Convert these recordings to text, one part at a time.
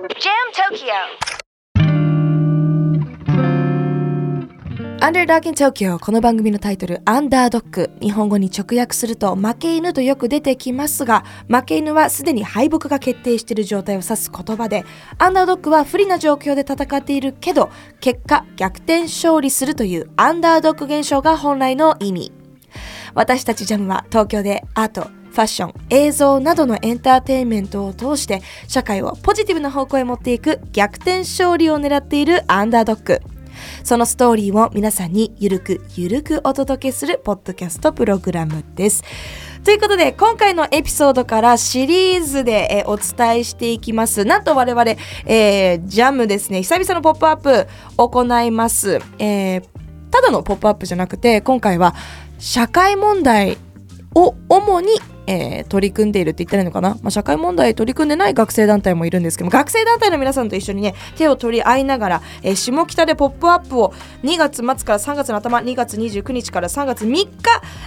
Tokyo. アンダーダーキン東京この番組のタイトルアンダードッグ日本語に直訳すると負け犬とよく出てきますが負け犬はすでに敗北が決定している状態を指す言葉でアンダードッグは不利な状況で戦っているけど結果逆転勝利するというアンダードッグ現象が本来の意味。私たちジャムは東京でアートファッション映像などのエンターテインメントを通して社会をポジティブな方向へ持っていく逆転勝利を狙っているアンダードッグそのストーリーを皆さんにゆるくゆるくお届けするポッドキャストプログラムです。ということで今回のエピソードからシリーズで、えお伝えしていきます。なんと我々、えージャムですね久々のポップアップ行います。えーただのポップアップじゃなくて今回は社会問題を主に、えー取り組んでいるって言ったらいいのかな、まあ、社会問題取り組んでない学生団体もいるんですけど学生団体の皆さんと一緒にね手を取り合いながら、えー下北でポップアップを2月末から3月の頭2月29日から3月3日、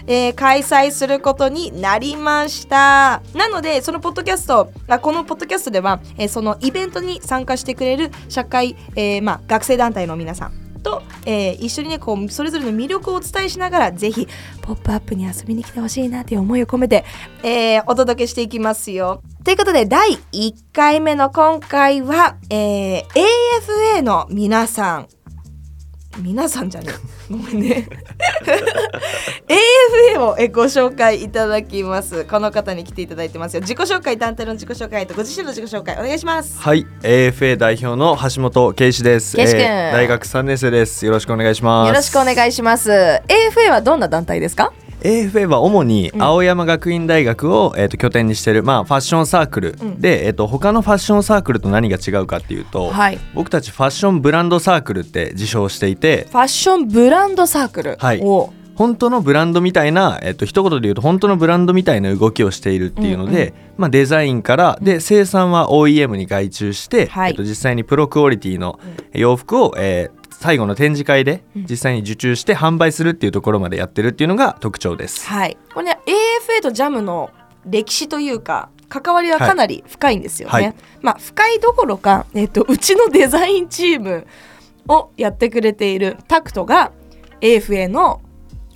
えー開催することになりました。なのでそのポッドキャストあこのポッドキャストでは、えーそのイベントに参加してくれる社会、えーまあ、学生団体の皆さんと、えー一緒にねこうそれぞれの魅力をお伝えしながらぜひ「ポップアップに遊びに来てほしいなという思いを込めて、えーお届けしていきますよ。ということで第1回目の今回は、えー AFA の皆さん皆さんじゃねえ。ごめんね。AFA をえご紹介いただきます。この方に来ていただいてますよ。自己紹介団体の自己紹介とご自身の自己紹介お願いします。はい、AFA 代表の橋本圭司です。圭司君。大学3年生です。よろしくお願いします。よろしくお願いします。AFA はどんな団体ですか？AFA は主にうん。青山学院大学を、えー、と拠点にしている、まあ、ファッションサークル、うん。で、えー、と他のファッションサークルと何が違うかっていうと、はい。僕たちファッションブランドサークルって自称していてファッションブランドサークル？はい。お本当のブランドみたいな、えー、と一言で言うと本当のブランドみたいな動きをしているっていうので、うんまあ、デザインからで生産は OEM に外注して、はい。えー、と実際にプロクオリティの洋服を、えー最後の展示会でうん。実際に受注して販売するっていうところまでやってるっていうのが特徴です。はい。これね AFA とジャムの歴史というか関わりはかなり深いんですよね、はい。まあ深いどころか、えっとうちのデザインチームをやってくれているタクトが AFA の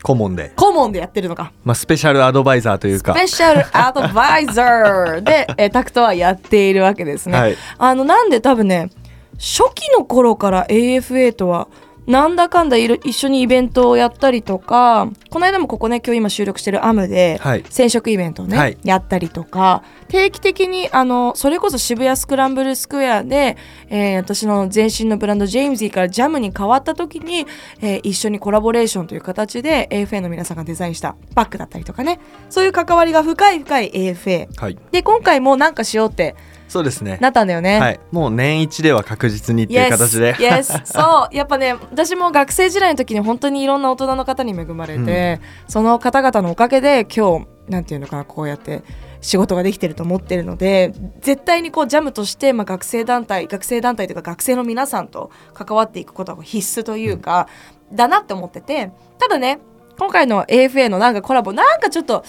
顧問で、顧問でやってるのか。まあ、スペシャルアドバイザーというか。スペシャルアドバイザーで、えータクトはやっているわけですね、はい。あのなんで多分ね初期の頃から AFA とはなんだかんだ一緒にイベントをやったりとかこの間もここね今日今収録してるアムではい。染色イベントをね、はい。やったりとか定期的にあのそれこそ渋谷スクランブルスクエアで、えー私の前身のブランドジェームズィーからジャムに変わった時に、えー一緒にコラボレーションという形で AFA の皆さんがデザインしたバッグだったりとかね。そういう関わりが深い深い AFA はい、で今回もなんかしようってそうですね。なったんだよね。はい、もう年一では確実にっていう形で。Yes, yes. そう。やっぱね私も学生時代の時に本当にいろんな大人の方に恵まれて、その方々のおかげで今日なんていうのかなこうやって仕事ができてると思ってるので絶対にこうジャムとして、まあ、学生団体学生団体というか学生の皆さんと関わっていくことは必須というか、だなって思ってて。ただね今回の AFA のなんかコラボなんかちょっと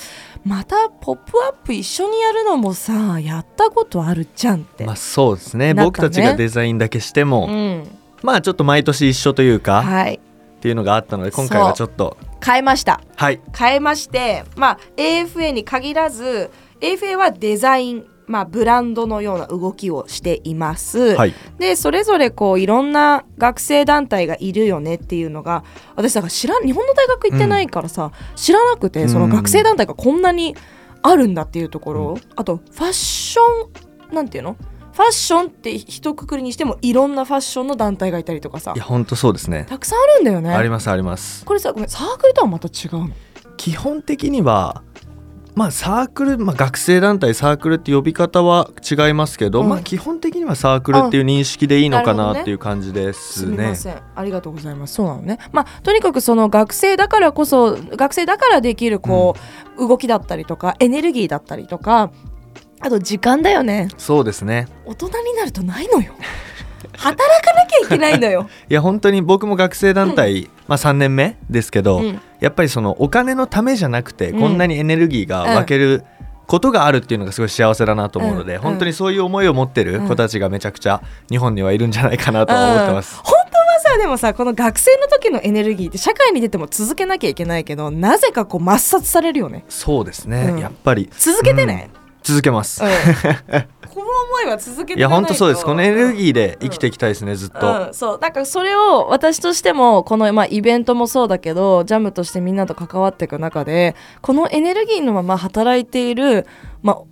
また「ポップアップ一緒にやるのもさやったことあるじゃんって。まあそうですね。ね。僕たちがデザインだけしても、うんまあちょっと毎年一緒というか、はい、っていうのがあったので今回はちょっと。変えました。はい。変えまして、まあ、AFA に限らず AFA はデザイン、まあ、ブランドのような動きをしています、はい。でそれぞれこういろんな学生団体がいるよねっていうのが私だから知らん日本の大学行ってないからさ、知らなくてその学生団体がこんなにあるんだっていうところ、うん。あとファッションなんていうの？ファッションって一括りにしてもいろんなファッションの団体がいたりとかさ。いや本当そうですね。たくさんあるんだよね。ありますあります。これさごめんサークルとはまた違うの？基本的にはまあサークル、まあ、学生団体サークルって呼び方は違いますけど、うん。まあ基本的にはサークルっていう認識でいいのかなっていう感じですすみねません。ありがとうございます。そうなのね。まあとにかくその学生だからこそ学生だからできるこう、動きだったりとかエネルギーだったりとかあと時間だよね。そうですね。大人になるとないのよ。働かなきゃいけないのよ、いや本当に僕も学生団体、まあ3年目ですけど、うんやっぱりそのお金のためじゃなくて、うん。こんなにエネルギーが分けることがあるっていうのがすごい幸せだなと思うので、うん。本当にそういう思いを持ってる子たちがめちゃくちゃ日本にはいるんじゃないかなとは思ってます。うん。本当はさでもさこの学生の時のエネルギーって社会に出ても続けなきゃいけないけどなぜかこう抹殺されるよね。そうですね、うん。やっぱり。続けてね、うん。続けます、うん 思いは続けていや本当そうです。このエネルーギーで生きていきたいですねずっと、うん、そう。だからそれを私としてもこの、まあ、イベントもそうだけどジャムとしてみんなと関わっていく中でこのエネルギーのまま働いている、まあ、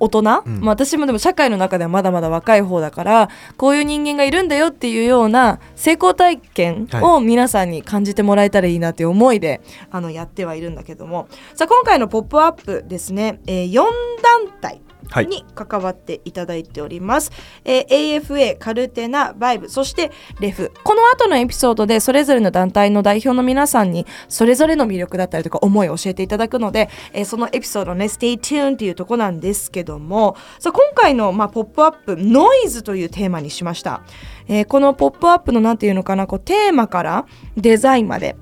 大人、うん。まあ、私もでも社会の中ではまだまだ若い方だからこういう人間がいるんだよっていうような成功体験を皆さんに感じてもらえたらいいなっていう思いであのやってはいるんだけども。さあ今回の「ポップアップですね、えー4団体。はいに関わっていただいております、えー AFA カルテナバイブそしてレフ。この後のエピソードでそれぞれの団体の代表の皆さんにそれぞれの魅力だったりとか思いを教えていただくので、えーそのエピソードね Stay tuned っていうとこなんですけどもさあ今回の、まあ、ポップアップノイズというテーマにしました、えーこのポップアップのなんていうのかなこうテーマからデザインまで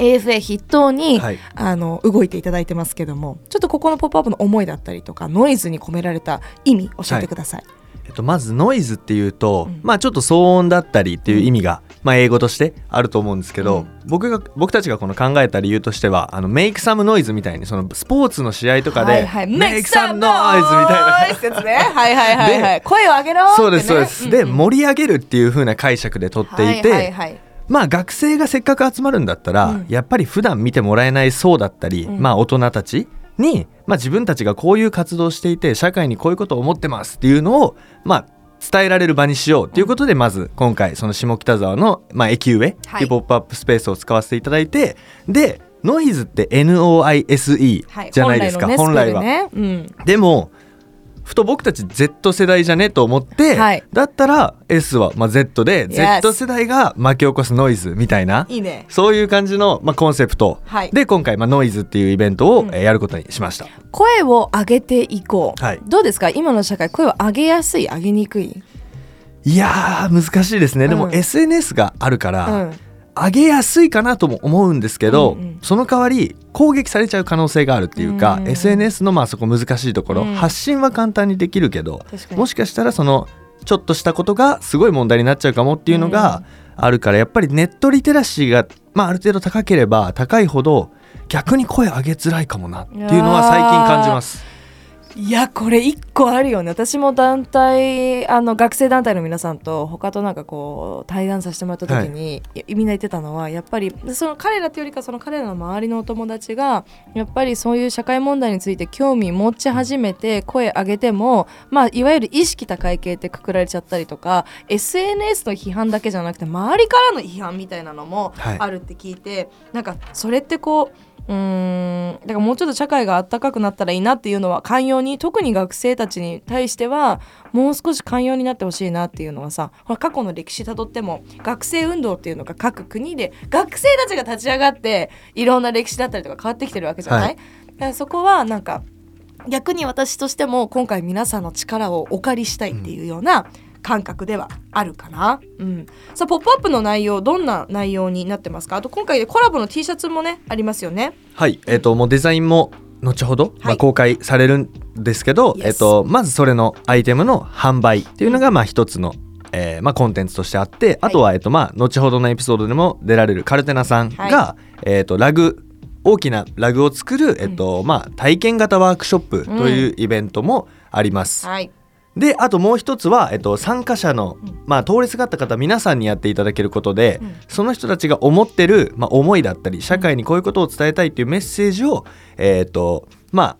AFA 筆頭に、はい。あの動いていただいてますけどもちょっとここの「ポップアップの思いだったりとかノイズに込められた意味教えてください。えっと、まずノイズっていうと、うん。まあちょっと騒音だったりっていう意味が、まあ、英語としてあると思うんですけど、うん。僕が僕たちがこの考えた理由としてはあのメイクサムノイズみたいにそのスポーツの試合とかで、はいはい、メイクサムノイズみたいな。はいはいはいはい。声を上げろーってね。そうですそうです、でんん。盛り上げるっていう風な解釈で取っていて、はいはいはいまあ学生がせっかく集まるんだったら、うん。やっぱり普段見てもらえない層だったり、うん。まあ大人たちに、まあ、自分たちがこういう活動をしていて社会にこういうことを思ってますっていうのをまあ伝えられる場にしようということで、まず今回その下北沢の、まあ、駅上ってはい。いうポップアップスペースを使わせていただいて、でノイズって NOISE はい。じゃないですか、本本来ねスペルね。でもふと僕たち Z 世代じゃねと思って、はい。だったら S はまあ Z で Z 世代が巻き起こすノイズみたいなね。そういう感じの、まあ、コンセプト、はい。で今回、まあ、ノイズっていうイベントを、やることにしました。声を上げていこう、はい。どうですか？今の社会声を上げやすい上げにくい、いやー難しいですね。でも、うん。SNS があるかうら、ん、上げやすいかなとも思うんですけど、うんうん。その代わり攻撃されちゃう可能性があるっていうか、うん。SNS のまあそこ難しいところ、うん発信は簡単にできるけどもしかしたらそのちょっとしたことがすごい問題になっちゃうかもっていうのがあるからやっぱりネットリテラシーが、まあ、ある程度高ければ高いほど逆に声上げづらいかもなっていうのは最近感じます。いやこれ一個あるよね。私も団体あの学生団体の皆さんと他となんかこう対談させてもらった時に、い。やみんな言ってたのはやっぱりその彼らっていうよりかその彼らの周りのお友達がやっぱりそういう社会問題について興味持ち始めて声上げても、まあ、いわゆる意識高い系ってくくられちゃったりとか SNS の批判だけじゃなくて周りからの批判みたいなのもはい。あるって聞いて、なんかそれってこううーん。だからもうちょっと社会が暖かくなったらいいなっていうのは寛容に特に学生たちに対してはもう少し寛容になってほしいなっていうのはさほら過去の歴史たどっても学生運動っていうのが各国で学生たちが立ち上がっていろんな歴史だったりとか変わってきてるわけじゃない、はい。だからそこはなんか逆に私としても今回皆さんの力をお借りしたいっていうような感覚ではあるかな。うん、さあ「ポップアップの内容どんな内容になってますか？あと今回でコラボの T シャツもねありますよね。はい、えっ、ともうデザインも後ほど、まあ、公開されるんですけど、Yes えっとまずそれのアイテムの販売っていうのがまあ一つの、えーまあ、コンテンツとしてあってあとは、えっとまあ、後ほどのエピソードでも出られるカルテナさんが、はえっとラグ大きなラグを作る、えっとまあ、体験型ワークショップというイベントもあります。はい、であともう一つは、えっと、参加者の、うん。まあ、通りすがった方皆さんにやっていただけることで、うん。その人たちが思ってる、まあ、思いだったり社会にこういうことを伝えたいっていうメッセージを、えっ、とまあ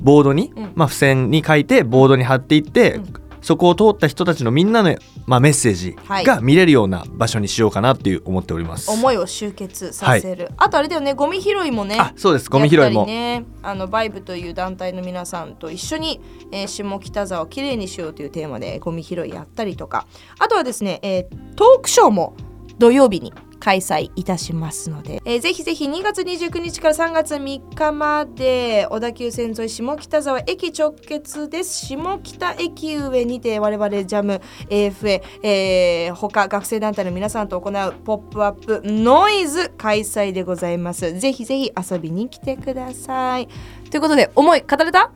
ボードに、うん。まあ、付箋に書いてボードに貼っていって、うんそこを通った人たちのみんなの、まあ、メッセージはい。が見れるような場所にしようかなっていう思っております。思いを集結させる、あとあれだよね。ゴミ拾いもね。あそうです。ゴミ拾いも、りねあのバイブという団体の皆さんと一緒に、えー下北沢をきれいにしようというテーマでゴミ拾いやったりとか。あとはですね、えートークショーも土曜日に開催いたしますので、えーぜひぜひ2月29日から3月3日まで小田急線沿い下北沢駅直結です。下北駅上にて我々ジャム AFA、えー他学生団体の皆さんと行うポップアップノイズ開催でございます。ぜひぜひ遊びに来てください。ということで思い語れた？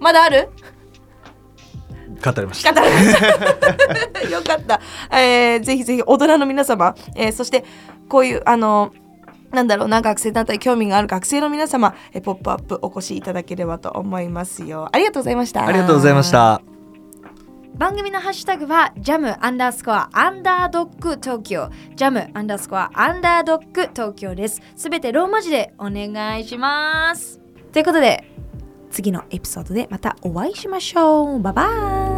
まだある？語りました。語れました。よかった、えーぜひぜひ大人の皆様、えーそしてこういうあのなんだろうな学生団体興味がある学生の皆様「えーポップアップお越しいただければと思いますよ。ありがとうございました。ありがとうございました。番組のハッシュタグはジャムアンダースコアアンダードッグ東京。ジャムアンダースコアアンダードッグ東京です。すべてローマ字でお願いします。ということで次のエピソードでまたお会いしましょう。バイバイ